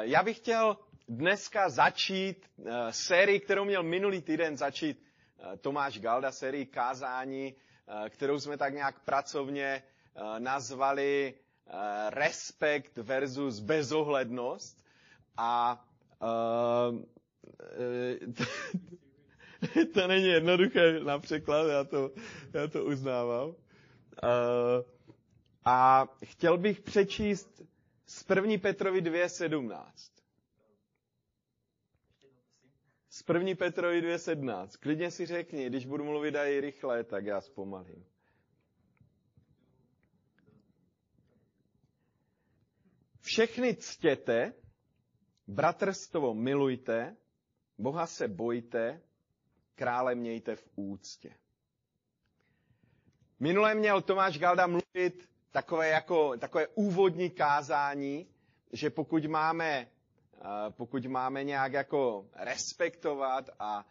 Já bych chtěl dneska začít sérii, kterou měl minulý týden začít Tomáš Galda, sérii kázání, kterou jsme tak nějak pracovně nazvali respekt versus bezohlednost. A to není jednoduché na překlad, já to, já to uznávám. A chtěl bych přečíst z 1. Petrovi 2.17. Z 1. Petrovi 2.17. Klidně si řekni, když budu mluvit i rychle, tak já zpomalím. Všechny ctěte, bratrstvo milujte, Boha se bojte, krále mějte v úctě. Minule měl Tomáš Galda mluvit takové, jako, takové úvodní kázání, že pokud máme, pokud máme nějak jako respektovat a,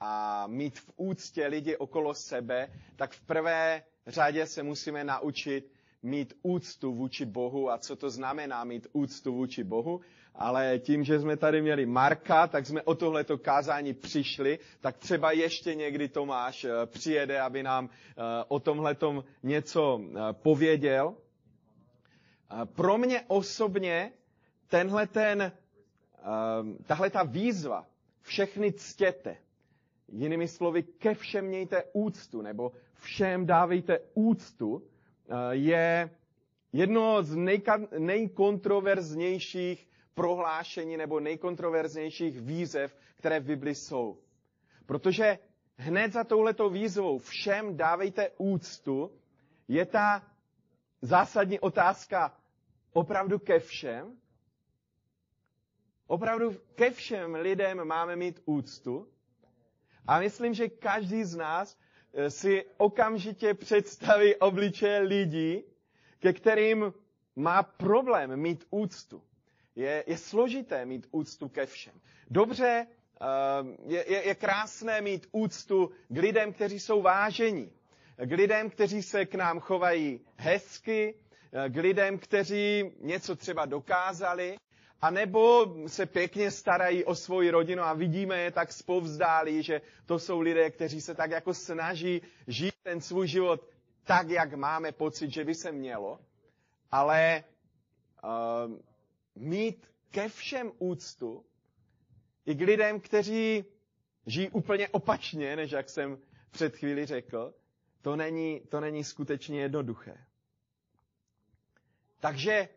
a mít v úctě lidi okolo sebe, tak v prvé řadě se musíme naučit mít úctu vůči Bohu a co to znamená mít úctu vůči Bohu. Ale tím, že jsme tady měli Marka, tak jsme o tohleto kázání přišli, tak třeba ještě někdy Tomáš eh, přijede, aby nám eh, o tomhletom něco eh, pověděl. Pro mě osobně tenhle ten, tahle ta výzva, všechny ctěte, jinými slovy, ke všem mějte úctu, nebo všem dávejte úctu, je jedno z nejkontroverznějších prohlášení nebo nejkontroverznějších výzev, které v Bibli jsou. Protože hned za touhletou výzvou všem dávejte úctu, je ta zásadní otázka opravdu ke všem? Opravdu ke všem lidem máme mít úctu? A myslím, že každý z nás eh, si okamžitě představí obličeje lidí, ke kterým má problém mít úctu. Je, je složité mít úctu ke všem. Dobře, eh, je, je, je krásné mít úctu k lidem, kteří jsou vážení. K lidem, kteří se k nám chovají hezky, eh, k lidem, kteří něco třeba dokázali, a nebo se pěkně starají o svoji rodinu a vidíme je tak spovzdálí, že to jsou lidé, kteří se tak jako snaží žít ten svůj život tak, jak máme pocit, že by se mělo. Ale uh, mít ke všem úctu, i k lidem, kteří žijí úplně opačně, než jak jsem před chvíli řekl, to není, to není skutečně jednoduché. Takže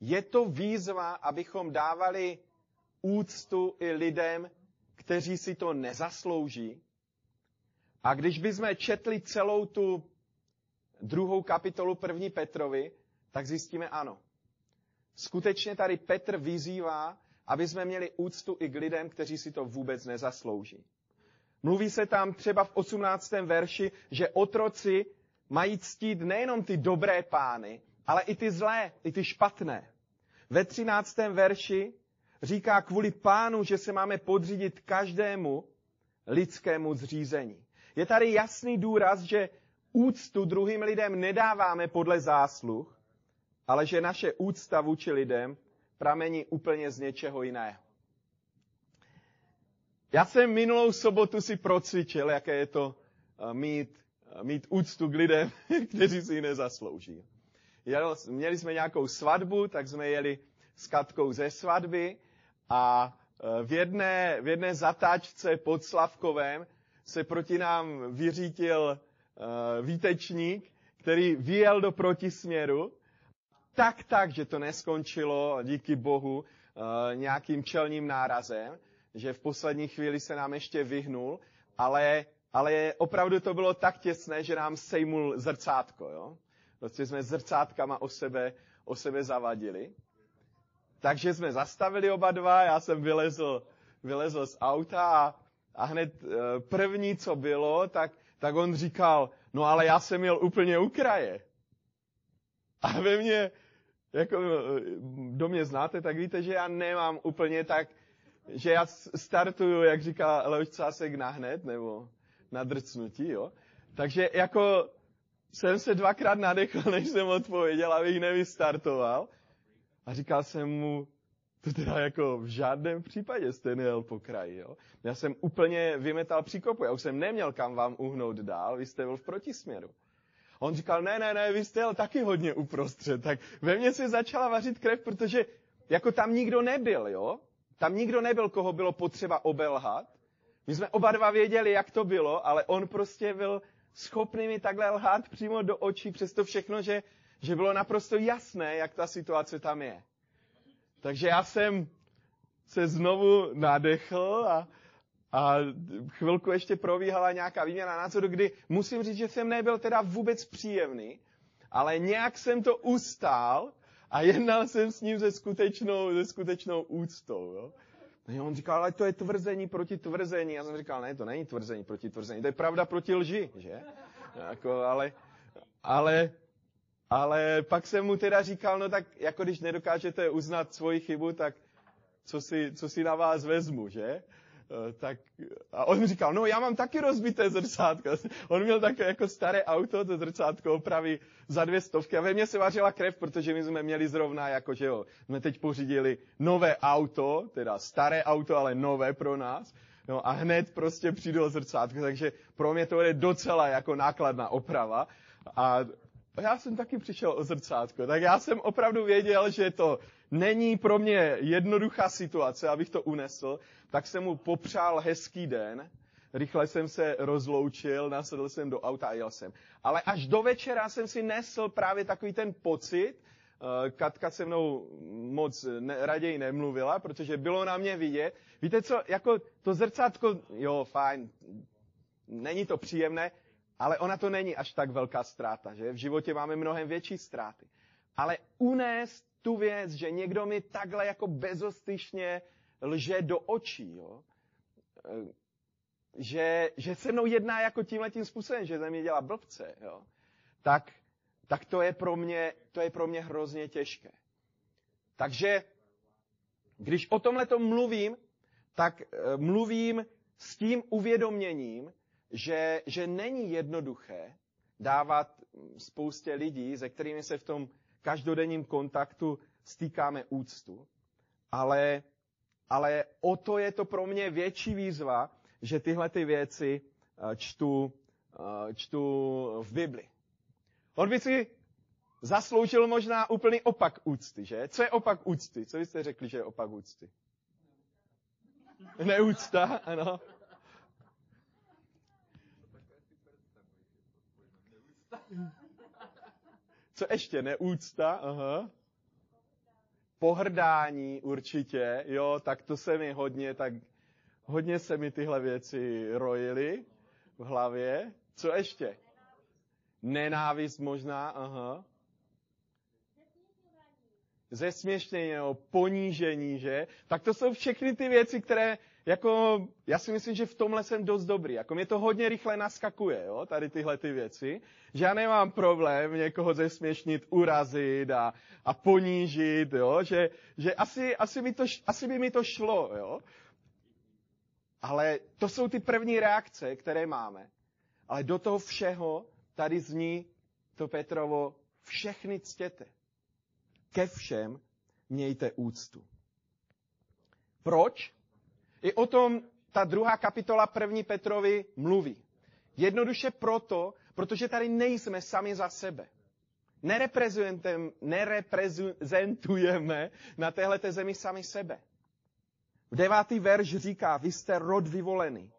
je to výzva, abychom dávali úctu i lidem, kteří si to nezaslouží. A když bychom četli celou tu druhou kapitolu první Petrovi, tak zjistíme ano. Skutečně tady Petr vyzývá, aby jsme měli úctu i k lidem, kteří si to vůbec nezaslouží. Mluví se tam třeba v 18. verši, že otroci mají ctít nejenom ty dobré pány, ale i ty zlé, i ty špatné. Ve 13. verši říká kvůli pánu, že se máme podřídit každému lidskému zřízení. Je tady jasný důraz, že úctu druhým lidem nedáváme podle zásluh, ale že naše úcta vůči lidem pramení úplně z něčeho jiného. Já jsem minulou sobotu si procvičil, jaké je to eh, mít, eh, mít úctu k lidem, kteří si ji nezaslouží. Měli jsme nějakou svatbu, tak jsme jeli s Katkou ze svatby a eh, v jedné, v jedné zatáčce pod Slavkovem se proti nám vyřítil výtečník, který vyjel do protisměru tak, tak, že to neskončilo, díky Bohu, eh, nějakým čelním nárazem, že v poslední chvíli se nám ještě vyhnul, ale, ale opravdu to bylo tak těsné, že nám sejmul zrcátko. Jo? Prostě jsme zrcátkama o sebe, o sebe zavadili. Takže jsme zastavili oba dva, já jsem vylezl, vylezl z auta a, a hned eh, první, co bylo, tak, tak on říkal, no ale já jsem měl úplně u kraje. A ve mně, jako do mě znáte, tak víte, že já nemám úplně tak, že já startuju, jak říká Leoš Cásek, na hned, nebo na drcnutí, jo. Takže jako jsem se dvakrát nadechl, než jsem odpověděl, abych nevystartoval. A říkal jsem mu, to teda jako v žádném případě jste nejel po kraji, jo. Já jsem úplně vymetal příkopu, já už jsem neměl kam vám uhnout dál, vy jste byl v protisměru. On říkal, ne, ne, ne, vy jste jel taky hodně uprostřed. Tak ve mně se začala vařit krev, protože jako tam nikdo nebyl, jo. Tam nikdo nebyl, koho bylo potřeba obelhat. My jsme oba dva věděli, jak to bylo, ale on prostě byl schopný mi takhle lhát přímo do očí, přesto všechno, že, že bylo naprosto jasné, jak ta situace tam je. Takže já jsem se znovu nadechl a, a chvilku ještě probíhala nějaká výměna názoru, kdy musím říct, že jsem nebyl teda vůbec příjemný, ale nějak jsem to ustál a jednal jsem s ním ze skutečnou, ze skutečnou úctou. Jo. On říkal, ale to je tvrzení proti tvrzení. Já jsem říkal, ne, to není tvrzení proti tvrzení, to je pravda proti lži, že? Jako, ale, ale, ale pak jsem mu teda říkal, no tak jako když nedokážete uznat svoji chybu, tak co si, co si na vás vezmu, že? Eh, tak, a on mi říkal, no já mám taky rozbité zrcátko. On měl také jako staré auto, to zrcátko opraví za dvě stovky a ve mně se vařila krev, protože my jsme měli zrovna, jako že jo, jsme teď pořídili nové auto, teda staré auto, ale nové pro nás. No a hned prostě přijde zrcátko, takže pro mě to je docela jako nákladná oprava. A já jsem taky přišel o zrcátko, tak já jsem opravdu věděl, že to není pro mě jednoduchá situace, abych to unesl, tak jsem mu popřál hezký den, rychle jsem se rozloučil, nasedl jsem do auta a jel jsem. Ale až do večera jsem si nesl právě takový ten pocit, eh, Katka se mnou moc ne, raději nemluvila, protože bylo na mě vidět. Víte co, jako to zrcátko, jo, fajn, není to příjemné, ale ona to není až tak velká ztráta, že? V životě máme mnohem větší ztráty. Ale unést tu věc, že někdo mi takhle jako bezostyšně lže do očí, jo? Eh, že, že se mnou jedná jako tímhle tím způsobem, že ze mě dělá blbce, jo? Tak, tak to, je pro mě, to je pro mě hrozně těžké. Takže když o tomhle mluvím, tak eh, mluvím s tím uvědoměním, že, že není jednoduché dávat spoustě lidí, se kterými se v tom každodenním kontaktu stýkáme úctu, ale, ale o to je to pro mě větší výzva, že tyhle ty věci eh, čtu, eh, čtu v Bibli. On by si zasloužil možná úplný opak úcty, že? Co je opak úcty? Co byste řekli, že je opak úcty? Neúcta, ano. Co ještě? Neúcta? Aha. Pohrdání určitě, jo, tak to se mi hodně, tak hodně se mi tyhle věci rojily v hlavě. Co ještě? Nenávist možná, aha. Zesměšnění nebo ponížení, že? Tak to jsou všechny ty věci, které jako, já si myslím, že v tomhle jsem dost dobrý. Jako mě to hodně rychle naskakuje, jo, tady tyhle ty věci. Že já nemám problém někoho zesměšnit, urazit a, a ponížit, jo. Že, že asi, asi, mi to, asi by mi to šlo, jo. Ale to jsou ty první reakce, které máme. Ale do toho všeho tady zní to Petrovo, všechny ctěte. Ke všem mějte úctu. Proč? I o tom ta druhá kapitola první Petrovi mluví. Jednoduše proto, protože tady nejsme sami za sebe. Nereprezentujeme na téhle zemi sami sebe. V devátý verš říká, vy jste rod vyvolený,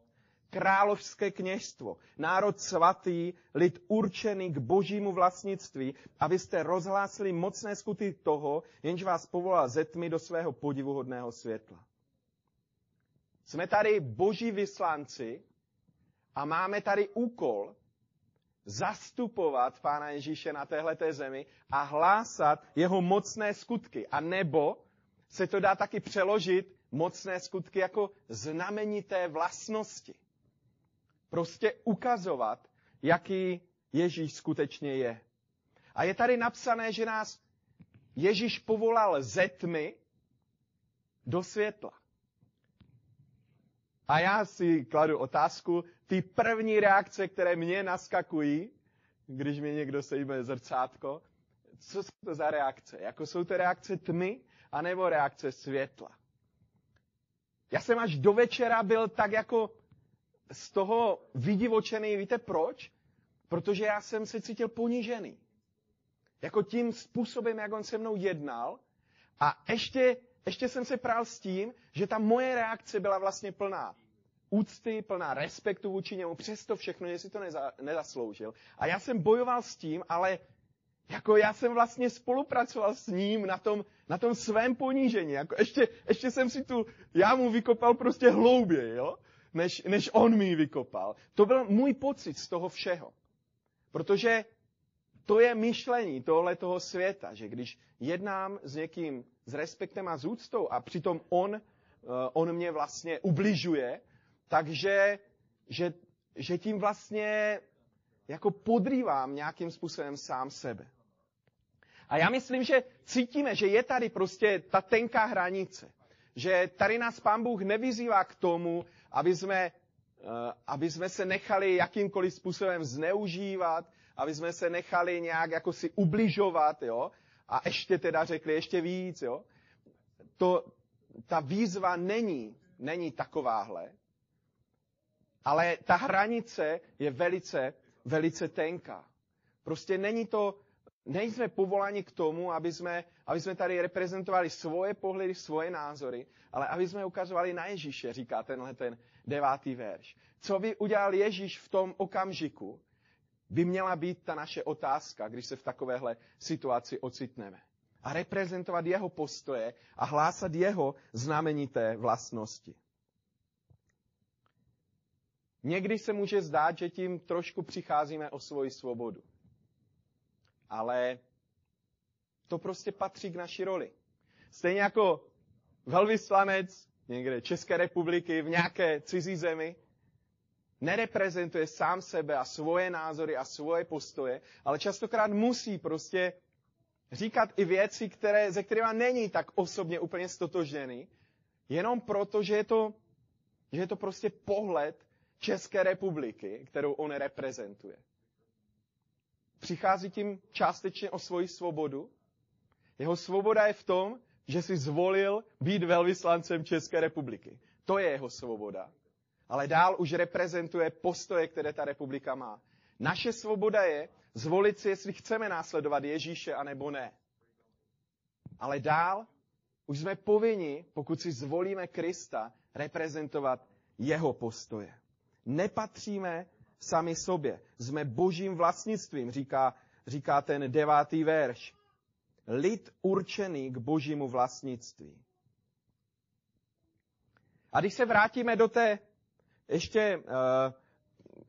královské kněžstvo, národ svatý, lid určený k božímu vlastnictví, abyste rozhlásili mocné skuty toho, jenž vás povolal ze tmy do svého podivuhodného světla. Jsme tady boží vyslanci a máme tady úkol zastupovat Pána Ježíše na téhleté zemi a hlásat jeho mocné skutky. A nebo se to dá taky přeložit mocné skutky jako znamenité vlastnosti. Prostě ukazovat, jaký Ježíš skutečně je. A je tady napsané, že nás Ježíš povolal ze tmy do světla. A já si kladu otázku, ty první reakce, které mě naskakují, když mi někdo sejme zrcátko, co jsou to za reakce? Jako jsou to reakce tmy, anebo reakce světla. Já jsem až do večera byl tak jako z toho vydivočený. Víte proč? Protože já jsem se cítil ponížený. Jako tím způsobem, jak on se mnou jednal. A ještě, ještě jsem se prál s tím, že ta moje reakce byla vlastně plná úcty, plná respektu vůči němu, přesto všechno, že si to neza, nezasloužil. A já jsem bojoval s tím, ale jako já jsem vlastně spolupracoval s ním na tom, na tom svém ponížení. Jako ještě, ještě jsem si tu jámu vykopal prostě hlouběji, jo? Než, než on mi vykopal. To byl můj pocit z toho všeho. Protože to je myšlení tohle toho světa, že když jednám s někým s respektem a s úctou a přitom on, eh, on mě vlastně ubližuje, takže že, že tím vlastně jako podrývám nějakým způsobem sám sebe. A já myslím, že cítíme, že je tady prostě ta tenká hranice. Že tady nás Pán Bůh nevyzývá k tomu, aby jsme, eh, aby jsme se nechali jakýmkoliv způsobem zneužívat, aby jsme se nechali nějak jako si ubližovat, jo? A ještě teda řekli ještě víc, jo? To, ta výzva není, není takováhle, ale ta hranice je velice, velice tenká. Prostě není to, nejsme povoláni k tomu, aby jsme, aby jsme tady reprezentovali svoje pohledy, svoje názory, ale aby jsme ukazovali na Ježíše, říká tenhle ten devátý verš. Co by udělal Ježíš v tom okamžiku, by měla být ta naše otázka, když se v takovéhle situaci ocitneme. A reprezentovat jeho postoje a hlásat jeho znamenité vlastnosti. Někdy se může zdát, že tím trošku přicházíme o svoji svobodu. Ale to prostě patří k naší roli. Stejně jako velvyslanec někde České republiky v nějaké cizí zemi nereprezentuje sám sebe a svoje názory a svoje postoje, ale častokrát musí prostě říkat i věci, které, ze kterými není tak osobně úplně stotožněný, jenom proto, že je to, že je to prostě pohled České republiky, kterou on reprezentuje. Přichází tím částečně o svoji svobodu. Jeho svoboda je v tom, že si zvolil být velvyslancem České republiky. To je jeho svoboda. Ale dál už reprezentuje postoje, které ta republika má. Naše svoboda je zvolit si, jestli chceme následovat Ježíše, anebo ne. Ale dál už jsme povinni, pokud si zvolíme Krista, reprezentovat jeho postoje. Nepatříme sami sobě. Jsme božím vlastnictvím, říká, říká ten devátý verš. Lid určený k božímu vlastnictví. A když se vrátíme do té, ještě uh,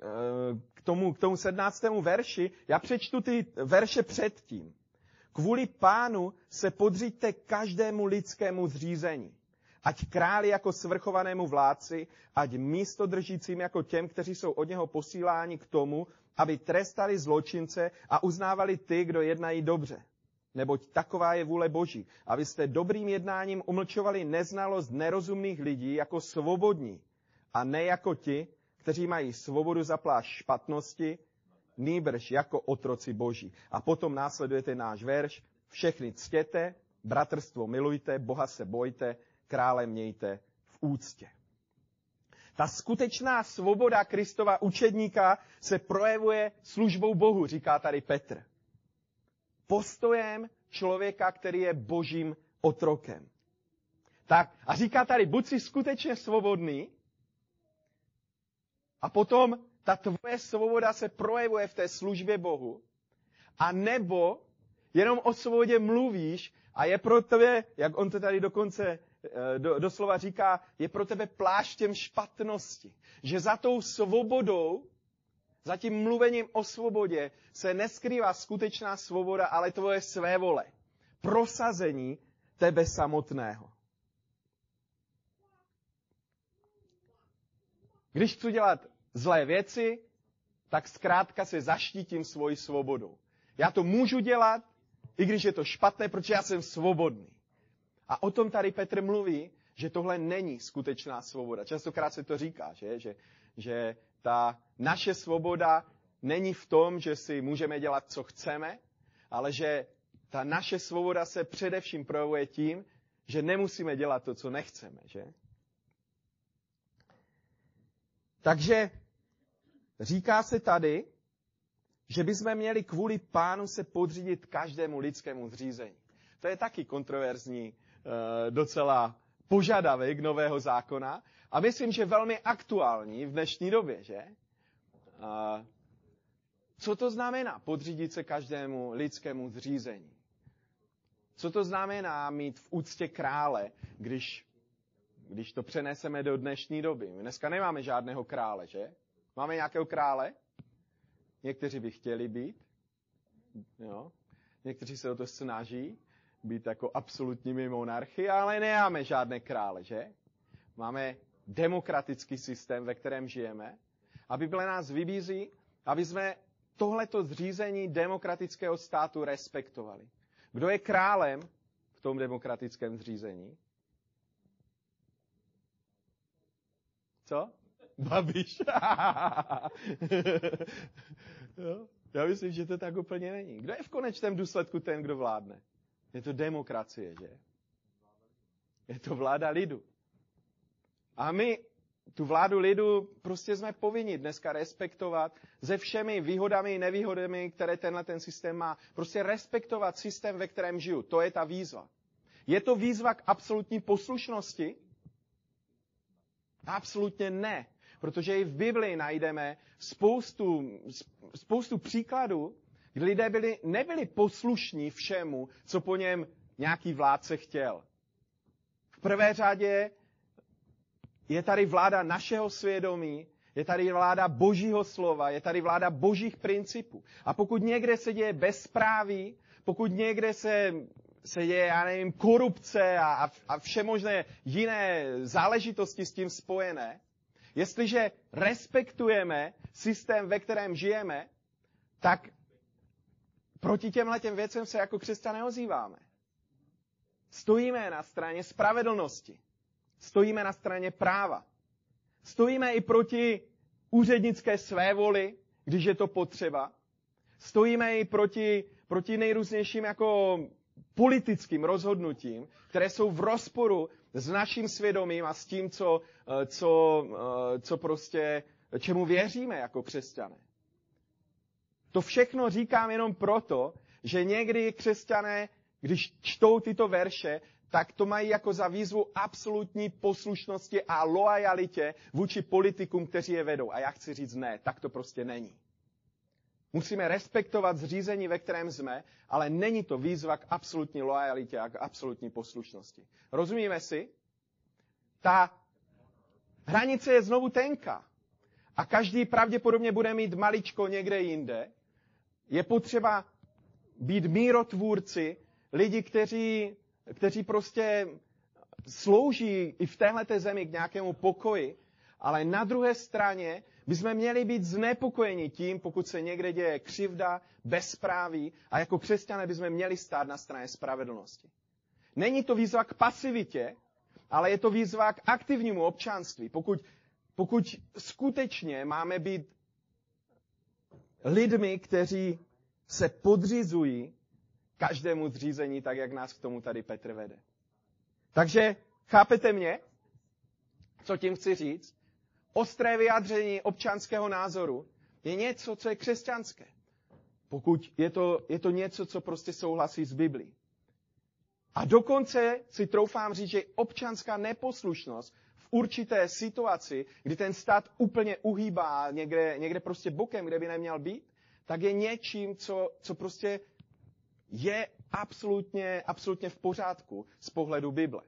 uh, k tomu, k tomu sednáctému verši, já přečtu ty verše předtím. Kvůli pánu se podříďte každému lidskému zřízení. Ať králi jako svrchovanému vládci, ať místo držícím jako těm, kteří jsou od něho posíláni k tomu, aby trestali zločince a uznávali ty, kdo jednají dobře. Neboť taková je vůle Boží, abyste dobrým jednáním umlčovali neznalost nerozumných lidí jako svobodní a ne jako ti, kteří mají svobodu za plášť špatnosti, nýbrž jako otroci Boží. A potom následuje ten náš verš, všechny ctěte, bratrstvo milujte, Boha se bojte, krále mějte v úctě. Ta skutečná svoboda Kristova učedníka se projevuje službou Bohu, říká tady Petr. Postojem člověka, který je božím otrokem. Tak a říká tady, buď si skutečně svobodný a potom ta tvoje svoboda se projevuje v té službě Bohu, a nebo jenom o svobodě mluvíš a je pro tebe, jak on to tady dokonce Eh, do, doslova říká, je pro tebe pláštěm špatnosti. Že za tou svobodou, za tím mluvením o svobodě se neskrývá skutečná svoboda, ale tvoje své vole. Prosazení tebe samotného. Když chci dělat zlé věci, tak zkrátka se zaštítím svoji svobodou. Já to můžu dělat, i když je to špatné, protože já jsem svobodný. A o tom tady Petr mluví, že tohle není skutečná svoboda. Častokrát se to říká, že, že, že ta naše svoboda není v tom, že si můžeme dělat, co chceme, ale že ta naše svoboda se především projevuje tím, že nemusíme dělat to, co nechceme, že? Takže říká se tady, že bychom měli kvůli pánu se podřídit každému lidskému zřízení. To je taky kontroverzní eh, docela požadavek nového zákona a myslím, že velmi aktuální v dnešní době, že? Co to znamená podřídit se každému lidskému zřízení? Co to znamená mít v úctě krále, když, když to přeneseme do dnešní doby? My dneska nemáme žádného krále, že? Máme nějakého krále? Někteří by chtěli být. Jo? Někteří se o to snaží být jako absolutními monarchy, ale nemáme žádné krále, že? Máme demokratický systém, ve kterém žijeme. A Bible nás vybízí, aby jsme tohleto zřízení demokratického státu respektovali. Kdo je králem v tom demokratickém zřízení? Co? Babiš. Já myslím, že to tak úplně není. Kdo je v konečném důsledku ten, kdo vládne? Je to demokracie, že? Je to vláda lidu. A my tu vládu lidu prostě jsme povinni dneska respektovat se všemi výhodami i nevýhodami, které tenhle ten systém má. Prostě respektovat systém, ve kterém žiju. To je ta výzva. Je to výzva k absolutní poslušnosti? Absolutně ne. Protože i v Biblii najdeme spoustu, spoustu příkladů, kdy lidé byli, nebyli poslušní všemu, co po něm nějaký vládce chtěl. V prvé řadě je tady vláda našeho svědomí, je tady vláda božího slova, je tady vláda božích principů. A pokud někde se děje bezpráví, pokud někde se, se děje, já nevím, korupce a, a, všemožné jiné záležitosti s tím spojené, jestliže respektujeme systém, ve kterém žijeme, tak proti těmhle těm věcem se jako křesťané ozýváme. Stojíme na straně spravedlnosti. Stojíme na straně práva. Stojíme i proti úřednické své voli, když je to potřeba. Stojíme i proti, proti nejrůznějším jako politickým rozhodnutím, které jsou v rozporu s naším svědomím a s tím, co, eh, co, eh, co prostě, čemu věříme jako křesťané. To všechno říkám jenom proto, že někdy křesťané, když čtou tyto verše, tak to mají jako za výzvu absolutní poslušnosti a loajalitě vůči politikům, kteří je vedou. A já chci říct ne, tak to prostě není. Musíme respektovat zřízení, ve kterém jsme, ale není to výzva k absolutní lojalitě a k absolutní poslušnosti. Rozumíme si? Ta hranice je znovu tenká. A každý pravděpodobně bude mít maličko někde jinde. Je potřeba být mírotvůrci, lidi, kteří kteří prostě slouží i v téhle zemi k nějakému pokoji, ale na druhé straně bychom měli být znepokojeni tím, pokud se někde děje křivda, bezpráví a jako křesťané bychom měli stát na straně spravedlnosti. Není to výzva k pasivitě, ale je to výzva k aktivnímu občanství. Pokud, pokud skutečně máme být lidmi, kteří se podřizují každému zřízení, tak jak nás k tomu tady Petr vede. Takže chápete mě, co tím chci říct? Ostré vyjádření občanského názoru je něco, co je křesťanské. Pokud je to, je to něco, co prostě souhlasí s Biblí. A dokonce si troufám říct, že občanská neposlušnost v určité situaci, kdy ten stát úplně uhýbá někde, někde prostě bokem, kde by neměl být, tak je něčím, co, co prostě je absolutně, absolutně v pořádku z pohledu Bible.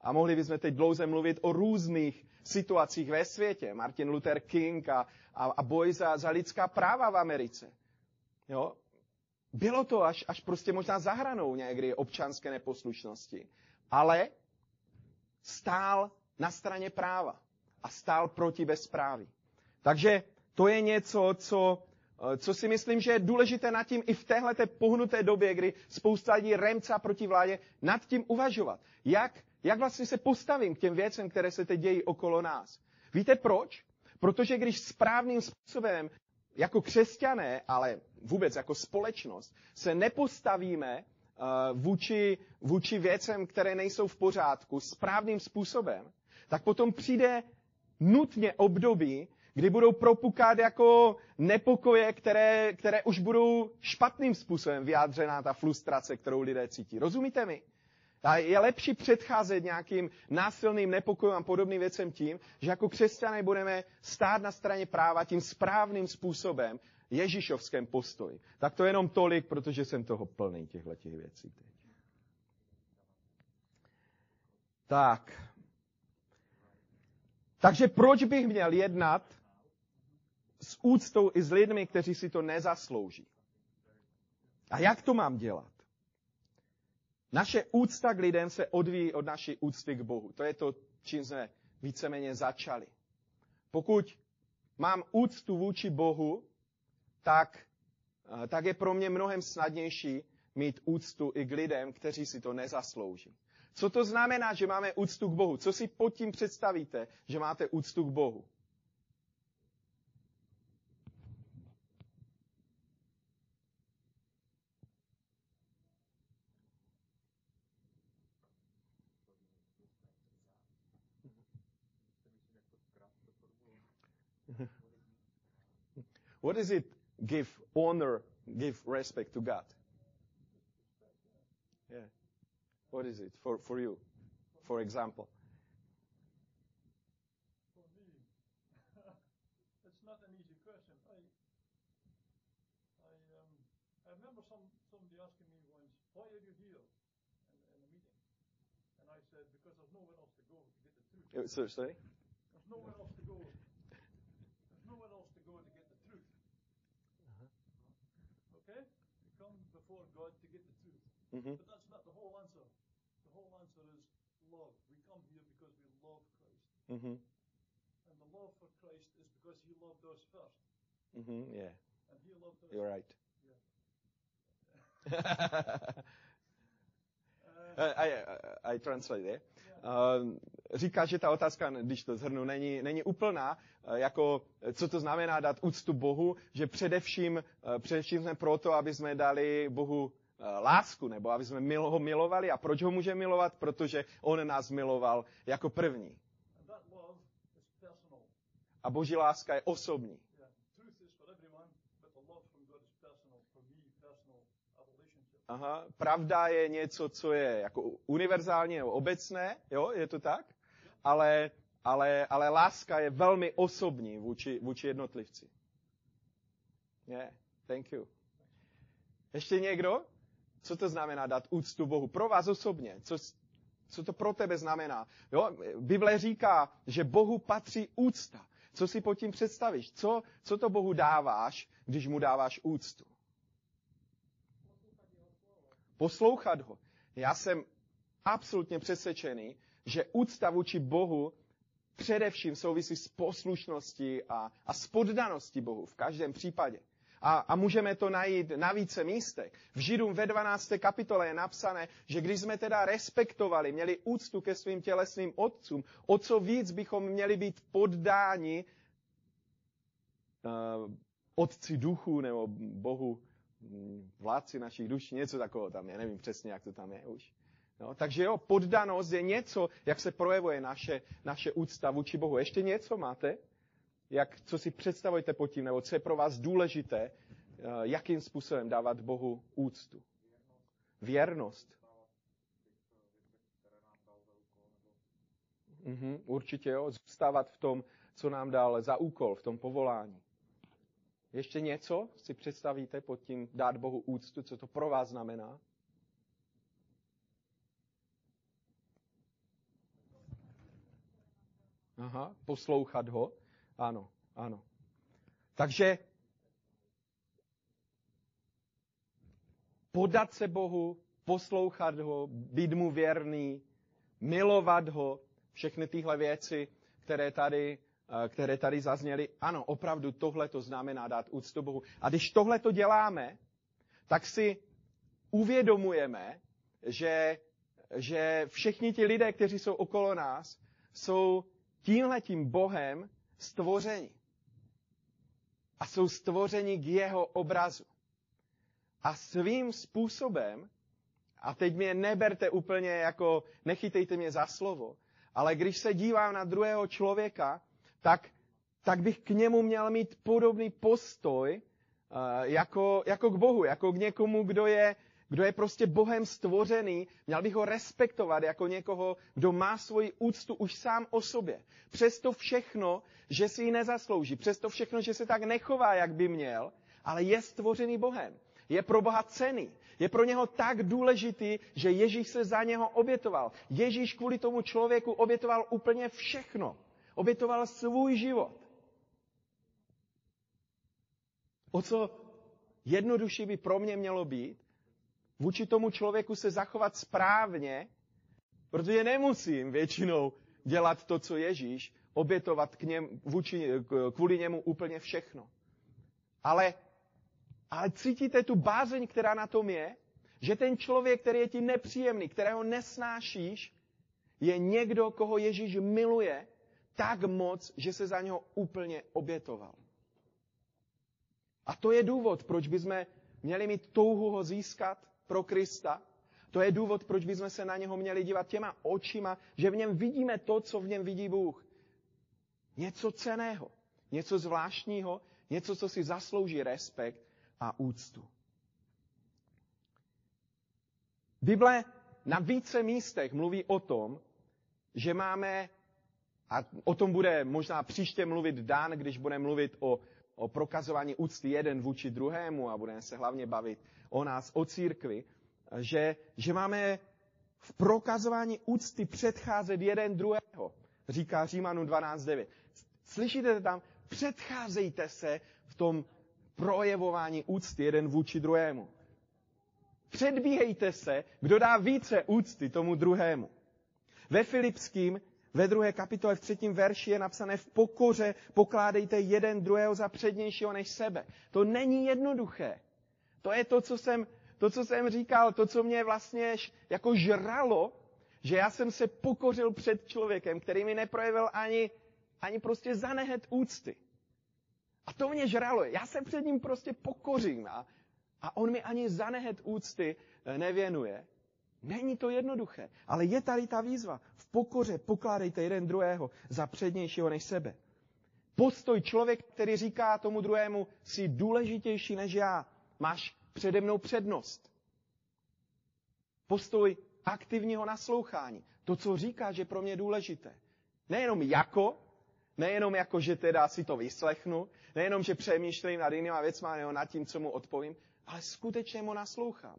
A mohli bychom teď dlouze mluvit o různých situacích ve světě. Martin Luther King a, a, a boj za, za lidská práva v Americe. Jo? Bylo to až, až prostě možná zahranou někdy občanské neposlušnosti. Ale stál na straně práva a stál proti bezpráví. Takže to je něco, co Eh, co si myslím, že je důležité nad tím i v téhle pohnuté době, kdy spousta lidí remca proti vládě, nad tím uvažovat. Jak, jak vlastně se postavím k těm věcem, které se teď dějí okolo nás. Víte proč? Protože když správným způsobem jako křesťané, ale vůbec jako společnost, se nepostavíme vůči, vůči věcem, které nejsou v pořádku, správným způsobem, tak potom přijde nutně období, kdy budou propukat jako nepokoje, které, které už budou špatným způsobem vyjádřená ta frustrace, kterou lidé cítí. Rozumíte mi? A je lepší předcházet nějakým násilným nepokojům a podobným věcem tím, že jako křesťané budeme stát na straně práva tím správným způsobem, Ježíšovském postoji. Tak to jenom tolik, protože jsem toho plný těchto těch věcí teď. Tak. Takže proč bych měl jednat s úctou i s lidmi, kteří si to nezaslouží? A jak to mám dělat? Naše úcta k lidem se odvíjí od naší úcty k Bohu. To je to, čím jsme víceméně začali. Pokud mám úctu vůči Bohu, tak, eh, tak je pro mě mnohem snadnější mít úctu i k lidem, kteří si to nezaslouží. Co to znamená, že máme úctu k Bohu? Co si pod tím představíte, že máte úctu k Bohu? What is it give honor, give respect to God? Yeah. What is it for, for you, for example? For me, it's not an easy question. I, I, um, I remember some, somebody asking me once, why are you here in, in a meeting? And I said, because there's nowhere else to go to get the truth. So, sorry? There's nowhere else to go. There's nowhere else to go to get the truth. Okay? You before God to get the truth. Mhm. But that's not the whole answer. The whole answer is love. We come here because we love Christ. Mhm. And the love for Christ is because he loved us first. Mhm. Yeah. And he loved us. You're right. Uh, I, I, I translate it. Uh, říká, že ta otázka, když to zhrnu, není, není úplná, uh, jako co to znamená dát úctu Bohu, že především, uh, především jsme proto, aby jsme dali Bohu uh, lásku, nebo aby jsme ho milovali. A proč ho můžeme milovat? Protože on nás miloval jako první. A boží láska je osobní. Aha, pravda je něco, co je jako univerzální nebo obecné, jo, je to tak? Ale, ale, ale láska je velmi osobní vůči, vůči jednotlivci. Yeah, thank you. Ještě někdo? Co to znamená dát úctu Bohu? Pro vás osobně. Co, co to pro tebe znamená? Jo? Bible říká, že Bohu patří úcta. Co si pod tím představíš? Co, co to Bohu dáváš, když mu dáváš úctu? Poslouchat ho. Já jsem absolutně přesvědčený, že úcta vůči Bohu především souvisí s poslušností a, a s poddaností Bohu v každém případě. A, a můžeme to najít na více místech. V Židům ve 12. kapitole je napsané, že když jsme teda respektovali, měli úctu ke svým tělesným otcům, o co víc bychom měli být poddáni uh, otci duchu nebo Bohu vládci našich duší, něco takového tam je, nevím přesně, jak to tam je už. No, takže jo, poddanost je něco, jak se projevuje naše, naše úcta vůči Bohu. Ještě něco máte? Jak, co si představujete pod tím, nebo co je pro vás důležité, eh, jakým způsobem dávat Bohu úctu? Věrnost. Mhm, určitě jo, zůstávat v tom, co nám dal za úkol, v tom povolání. Ještě něco si představíte pod tím dát Bohu úctu, co to pro vás znamená? Aha, poslouchat ho. Ano, ano. Takže podat se Bohu, poslouchat ho, být mu věrný, milovat ho, všechny tyhle věci, které tady, které tady zazněly. Ano, opravdu tohle to znamená dát úctu Bohu. A když tohle to děláme, tak si uvědomujeme, že, že všichni ti lidé, kteří jsou okolo nás, jsou tímhletím Bohem stvořeni. A jsou stvořeni k jeho obrazu. A svým způsobem a teď mě neberte úplně jako, nechytejte mě za slovo, ale když se dívám na druhého člověka, tak, tak bych k němu měl mít podobný postoj uh, jako, jako k Bohu, jako k někomu, kdo je, kdo je prostě Bohem stvořený, měl bych ho respektovat jako někoho, kdo má svoji úctu už sám o sobě. Přesto všechno, že si ji nezaslouží, přesto všechno, že se tak nechová, jak by měl, ale je stvořený Bohem. Je pro Boha cený. Je pro něho tak důležitý, že Ježíš se za něho obětoval. Ježíš kvůli tomu člověku obětoval úplně všechno. Obětoval svůj život. O co jednodušší by pro mě mělo být, vůči tomu člověku se zachovat správně, protože nemusím většinou dělat to, co Ježíš, obětovat k něm, vůči, kvůli němu úplně všechno. Ale, ale cítíte tu bázeň, která na tom je? Že ten člověk, který je ti nepříjemný, kterého nesnášíš, je někdo, koho Ježíš miluje tak moc, že se za něho úplně obětoval. A to je důvod, proč bychom měli mít touhu ho získat pro Krista. To je důvod, proč bychom se na něho měli dívat těma očima, že v něm vidíme to, co v něm vidí Bůh. Něco ceného, něco zvláštního, něco, co si zaslouží respekt a úctu. Bible na více místech mluví o tom, že máme, a o tom bude možná příště mluvit Dan, když bude mluvit o, o prokazování úcty jeden vůči druhému a budeme se hlavně bavit o nás, o církvi, že, že máme v prokazování úcty předcházet jeden druhého, říká Římanu 12.9. Slyšíte tam? Předcházejte se v tom projevování úcty jeden vůči druhému. Předbíhejte se, kdo dá více úcty tomu druhému. Ve Filipským ve druhé kapitole v třetím verši je napsané v pokoře pokládejte jeden druhého za přednějšího než sebe. To není jednoduché. To je to, co jsem, to, co jsem říkal, to, co mě vlastně jako žralo, že já jsem se pokořil před člověkem, který mi neprojevil ani, ani prostě zanehet úcty. A to mě žralo. Já se před ním prostě pokořím a, a on mi ani zanehet úcty eh, nevěnuje. Není to jednoduché, ale je tady ta výzva. V pokoře pokládejte jeden druhého za přednějšího než sebe. Postoj člověk, který říká tomu druhému, jsi důležitější než já, máš přede mnou přednost. Postoj aktivního naslouchání. To, co říká, že pro mě důležité. Nejenom jako, nejenom jako, že teda si to vyslechnu, nejenom, že přemýšlím nad jinýma věcma, nebo nad tím, co mu odpovím, ale skutečně mu naslouchám.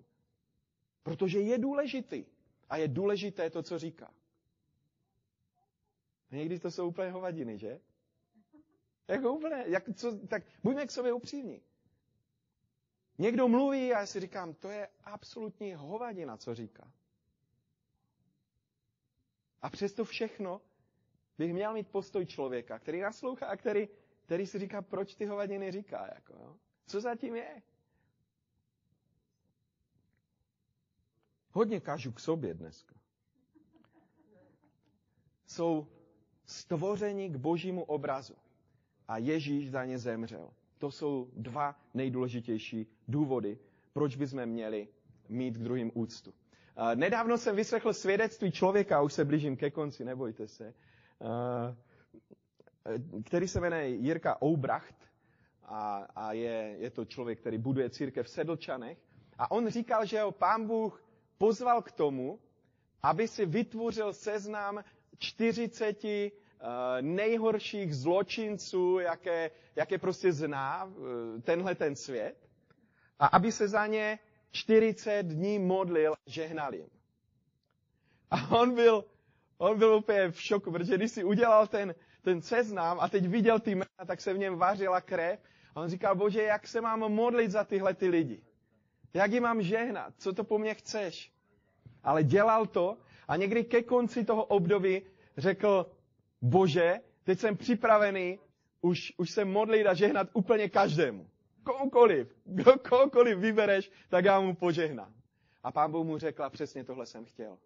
Protože je důležitý. A je důležité to, co říká. A někdy to jsou úplně hovadiny, že? Jako úplně, jak, co, tak buďme k sobě upřímní. Někdo mluví a já si říkám, to je absolutní hovadina, co říká. A přesto všechno bych měl mít postoj člověka, který naslouchá a který, který si říká, proč ty hovadiny říká. Jako, jo? Co zatím je? Hodně kažu k sobě dneska. Jsou stvořeni k božímu obrazu. A Ježíš za ně zemřel. To jsou dva nejdůležitější důvody, proč bychom měli mít k druhým úctu. Nedávno jsem vyslechl svědectví člověka, už se blížím ke konci, nebojte se, který se jmenuje Jirka Oubracht a, a je, je to člověk, který buduje církev v Sedlčanech. A on říkal, že ho pán Bůh pozval k tomu, aby si vytvořil seznam 40 Eh, nejhorších zločinců, jaké, jaké prostě zná eh, tenhle ten svět, a aby se za ně 40 dní modlil, žehnal jim. A on byl, on byl úplně v šoku, protože když si udělal ten, ten seznam a teď viděl ty jména, tak se v něm vařila krev. A on říkal, bože, jak se mám modlit za tyhle ty lidi? Jak jim mám žehnat? Co to po mně chceš? Ale dělal to a někdy ke konci toho období řekl, Bože, teď jsem připravený už, už se modlit a žehnat úplně každému. Komukoliv. Kohokoliv vybereš, tak já mu požehnám. A pán Bůh mu řekl, přesně tohle jsem chtěl.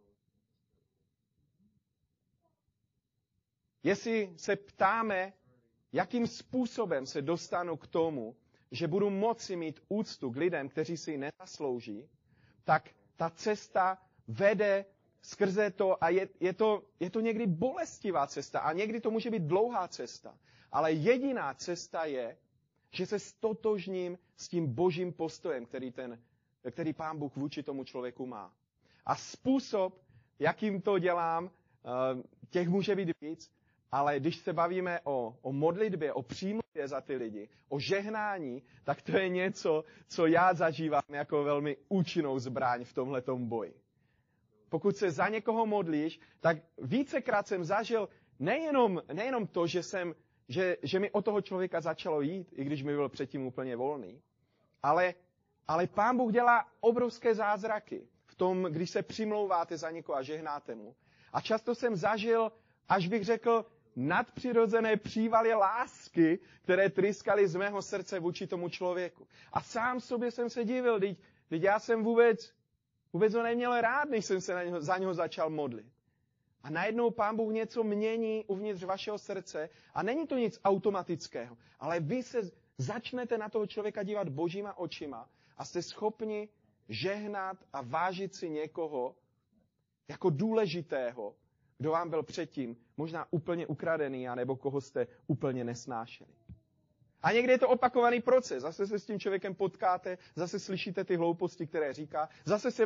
Jestli se ptáme, jakým způsobem se dostanu k tomu, že budu moci mít úctu k lidem, kteří si ji nezaslouží, tak ta cesta vede skrze to a je, je, to, je to někdy bolestivá cesta a někdy to může být dlouhá cesta. Ale jediná cesta je, že se stotožním s tím božím postojem, který, ten, který pán Bůh vůči tomu člověku má. A způsob, jakým to dělám, eh, těch může být víc, ale když se bavíme o, o modlitbě, o přímluvě za ty lidi, o žehnání, tak to je něco, co já zažívám jako velmi účinnou zbraň v tomhletom boji. Pokud se za někoho modlíš, tak vícekrát jsem zažil nejenom, nejenom to, že, jsem, že, že mi o toho člověka začalo jít, i když mi byl předtím úplně volný, ale, ale pán Bůh dělá obrovské zázraky v tom, když se přimlouváte za někoho a žehnáte mu. A často jsem zažil, až bych řekl, nadpřirozené přívaly lásky, které tryskaly z mého srdce vůči tomu člověku. A sám sobě jsem se divil, teď, teď já jsem vůbec, vůbec ho neměl rád, než jsem se na něho, za něho začal modlit. A najednou Pán Bůh něco mění uvnitř vašeho srdce a není to nic automatického, ale vy se začnete na toho člověka dívat božíma očima a jste schopni žehnat a vážit si někoho jako důležitého, kdo vám byl předtím možná úplně ukradený, anebo koho jste úplně nesnášeli. A někdy je to opakovaný proces. Zase se s tím člověkem potkáte, zase slyšíte ty hlouposti, které říká, zase se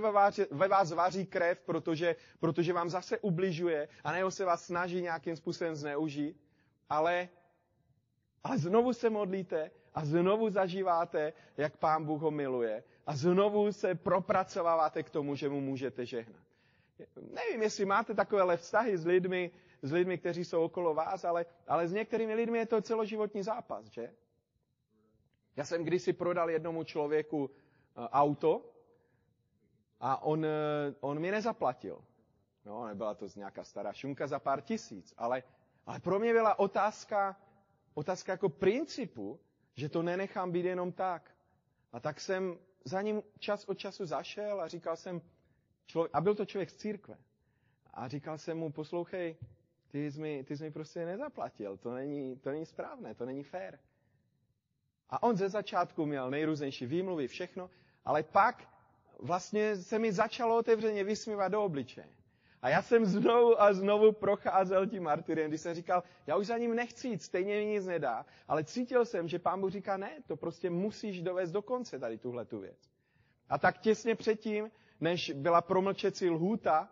ve vás, váří krev, protože, protože vám zase ubližuje a nebo se vás snaží nějakým způsobem zneužít. Ale, ale znovu se modlíte a znovu zažíváte, jak Pán Bůh ho miluje a znovu se propracováváte k tomu, že mu můžete žehnat. Nevím, jestli máte takovéhle vztahy s lidmi, s lidmi, kteří jsou okolo vás, ale, ale s některými lidmi je to celoživotní zápas, že? Já jsem kdysi prodal jednomu člověku eh, auto a on, eh, on mi nezaplatil. No, nebyla to nějaká stará šunka za pár tisíc, ale, ale pro mě byla otázka, otázka jako principu, že to nenechám být jenom tak. A tak jsem za ním čas od času zašel a říkal jsem, člověk, a byl to člověk z církve. A říkal jsem mu, poslouchej, ty jsi mi, ty jsi mi prostě nezaplatil, to není, to není správné, to není fér. A on ze začátku měl nejrůznější výmluvy, všechno, ale pak vlastně se mi začalo otevřeně vysmívat do obličeje. A já jsem znovu a znovu procházel tím martyrem, když jsem říkal, já už za ním nechci jít, stejně mi nic nedá, ale cítil jsem, že pán Bůh říká, ne, to prostě musíš dovést do konce tady tuhle tu věc. A tak těsně předtím, než byla promlčecí lhůta,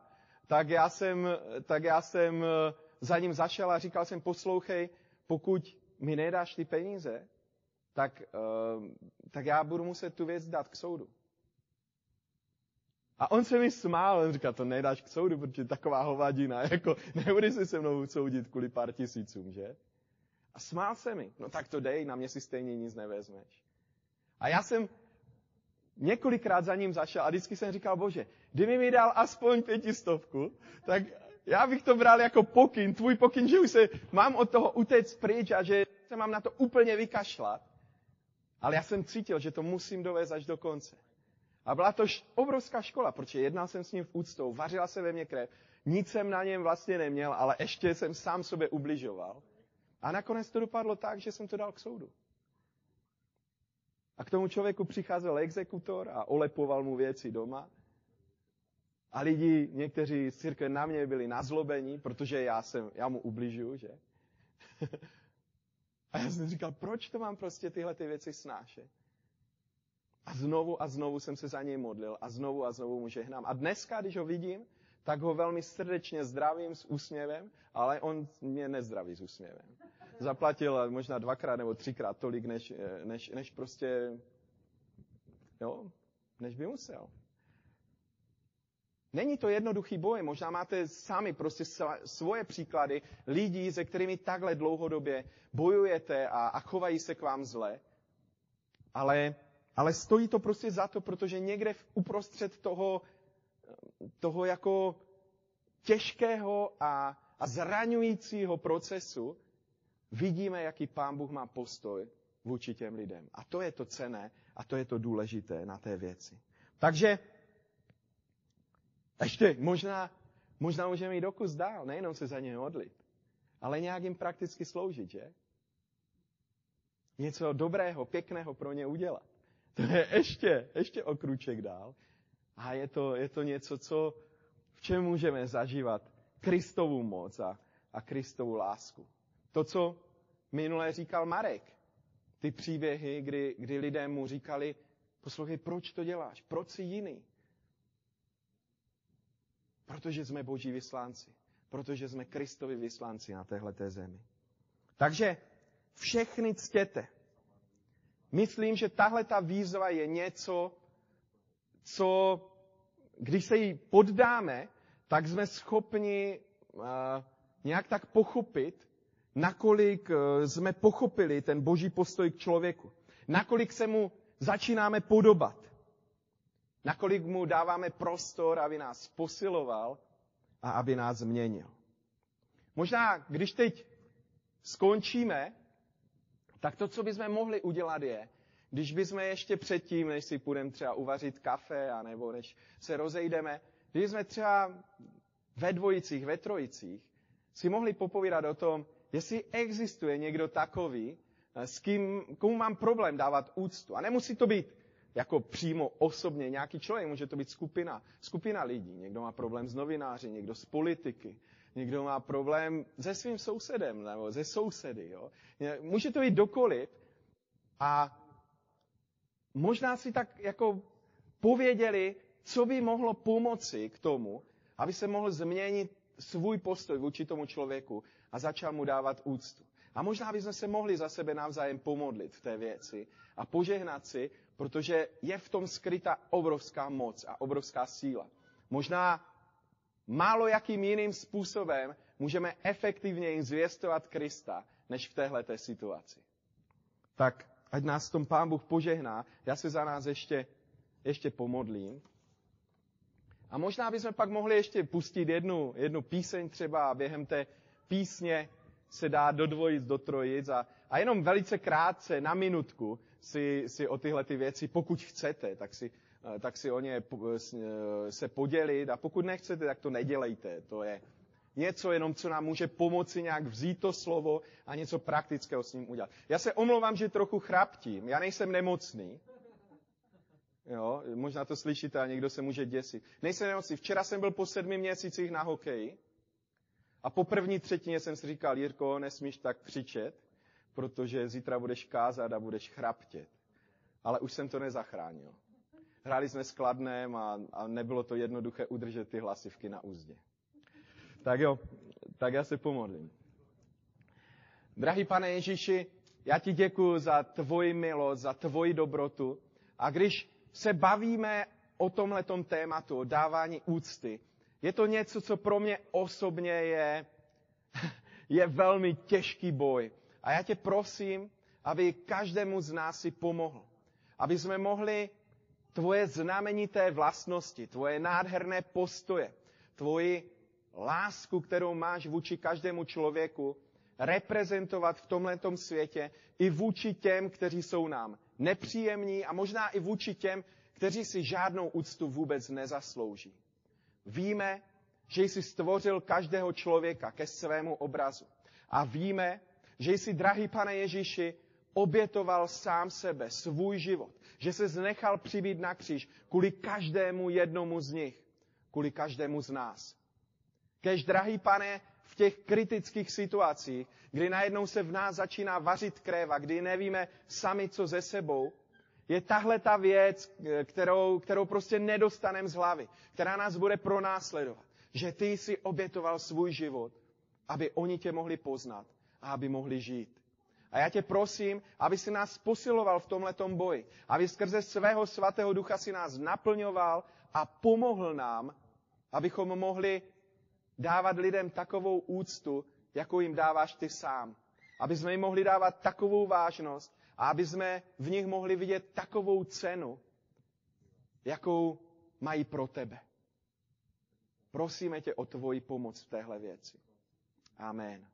tak já jsem, tak já jsem eh, za ním zašel a říkal jsem, poslouchej, pokud mi nedáš ty peníze, tak, uh, tak já budu muset tu věc dát k soudu. A on se mi smál, on říká, to nedáš k soudu, protože taková hovadina, jako nebudeš si se mnou soudit kvůli pár tisícům, že? A smál se mi, no tak to dej, na mě si stejně nic nevezmeš. A já jsem několikrát za ním zašel a vždycky jsem říkal, bože, kdyby mi dal aspoň pětistovku, tak já bych to bral jako pokyn, tvůj pokyn, že už se mám od toho utéct pryč a že se mám na to úplně vykašlat. Ale já jsem cítil, že to musím dovést až do konce. A byla to obrovská škola, protože jednal jsem s ním v úctou, vařila se ve mně krev, nic jsem na něm vlastně neměl, ale ještě jsem sám sobě ubližoval. A nakonec to dopadlo tak, že jsem to dal k soudu. A k tomu člověku přicházel exekutor a olepoval mu věci doma. A lidi, někteří z církve na mě byli nazlobení, protože já, jsem, já mu ubližuju, že? A já jsem říkal, proč to mám prostě tyhle ty věci snášet? A znovu a znovu jsem se za něj modlil a znovu a znovu mu žehnám. A dneska, když ho vidím, tak ho velmi srdečně zdravím s úsměvem, ale on mě nezdraví s úsměvem. Zaplatil možná dvakrát nebo třikrát tolik, než, než, než prostě, jo, než by musel. Není to jednoduchý boj, možná máte sami prostě svoje příklady lidí, se kterými takhle dlouhodobě bojujete a, a chovají se k vám zle. Ale, ale stojí to prostě za to, protože někde v uprostřed toho, toho jako těžkého a, a zraňujícího procesu vidíme, jaký pán Bůh má postoj vůči těm lidem. A to je to cené a to je to důležité na té věci. Takže ještě možná, možná můžeme jít dokus dál, nejenom se za ně modlit, ale nějak jim prakticky sloužit, že? Něco dobrého, pěkného pro ně udělat. To je ještě, ještě o kruček dál. A je to, je to něco, co, v čem můžeme zažívat Kristovu moc a, a Kristovu lásku. To, co minule říkal Marek, ty příběhy, kdy, kdy lidé mu říkali, poslouchej, proč to děláš? Proč jsi jiný? Protože jsme boží vyslánci. Protože jsme Kristovi vyslánci na téhleté zemi. Takže všechny ctěte. Myslím, že tahle ta výzva je něco, co, když se jí poddáme, tak jsme schopni uh, nějak tak pochopit, nakolik uh, jsme pochopili ten boží postoj k člověku. Nakolik se mu začínáme podobat. Nakolik mu dáváme prostor, aby nás posiloval a aby nás změnil. Možná, když teď skončíme, tak to, co bychom mohli udělat, je, když bychom ještě předtím, než si půjdeme třeba uvařit kafe, anebo než se rozejdeme, když jsme třeba ve dvojicích, ve trojicích, si mohli popovídat o tom, jestli existuje někdo takový, s kým, komu mám problém dávat úctu. A nemusí to být jako přímo osobně nějaký člověk, může to být skupina, skupina lidí. Někdo má problém s novináři, někdo s politiky, někdo má problém se svým sousedem nebo se sousedy. Jo? Může to být dokoliv a možná si tak jako pověděli, co by mohlo pomoci k tomu, aby se mohl změnit svůj postoj vůči tomu člověku a začal mu dávat úctu. A možná bychom se mohli za sebe navzájem pomodlit v té věci a požehnat si, protože je v tom skryta obrovská moc a obrovská síla. Možná málo jakým jiným způsobem můžeme efektivněji zvěstovat Krista, než v téhleté situaci. Tak ať nás v tom Pán Bůh požehná, já se za nás ještě, ještě pomodlím. A možná bychom pak mohli ještě pustit jednu, jednu píseň třeba během té písně se dá do dvojic, do trojic a, a jenom velice krátce, na minutku, si, si o tyhle ty věci, pokud chcete, tak si, eh, tak si o ně eh, se podělit a pokud nechcete, tak to nedělejte. To je něco jenom, co nám může pomoci nějak vzít to slovo a něco praktického s ním udělat. Já se omlouvám, že trochu chraptím, já nejsem nemocný, Jo, možná to slyšíte a někdo se může děsit. Nejsem nemocný. Včera jsem byl po sedmi měsících na hokeji a po první třetině jsem si říkal, Jirko, nesmíš tak křičet, protože zítra budeš kázat a budeš chraptět. Ale už jsem to nezachránil. Hráli jsme skladném a, a nebylo to jednoduché udržet ty hlasivky na úzdě. Tak jo, tak já se pomodlím. Drahý pane Ježíši, já ti děkuji za tvoji milost, za tvoji dobrotu. A když se bavíme o tomhletom tématu, o dávání úcty, je to něco, co pro mě osobně je, je velmi těžký boj. A já tě prosím, aby každému z nás si pomohl. Aby jsme mohli tvoje znamenité vlastnosti, tvoje nádherné postoje, tvoji lásku, kterou máš vůči každému člověku, reprezentovat v tomhletom světě i vůči těm, kteří jsou nám nepříjemní a možná i vůči těm, kteří si žádnou úctu vůbec nezaslouží. Víme, že jsi stvořil každého člověka ke svému obrazu. A víme, že jsi, drahý pane Ježíši, obětoval sám sebe, svůj život. Že se znechal přibít na kříž kvůli každému jednomu z nich, kvůli každému z nás. Kež, drahý pane, v těch kritických situacích, kdy najednou se v nás začíná vařit krev a kdy nevíme sami, co ze sebou, je tahle ta věc, kterou, kterou prostě nedostaneme z hlavy, která nás bude pronásledovat. Že ty jsi obětoval svůj život, aby oni tě mohli poznat a aby mohli žít. A já tě prosím, aby si nás posiloval v tomhletom boji. Aby skrze svého svatého ducha si nás naplňoval a pomohl nám, abychom mohli dávat lidem takovou úctu, jakou jim dáváš ty sám. Aby jsme jim mohli dávat takovou vážnost a aby jsme v nich mohli vidět takovou cenu, jakou mají pro tebe. Prosíme tě o tvoji pomoc v téhle věci. Amen.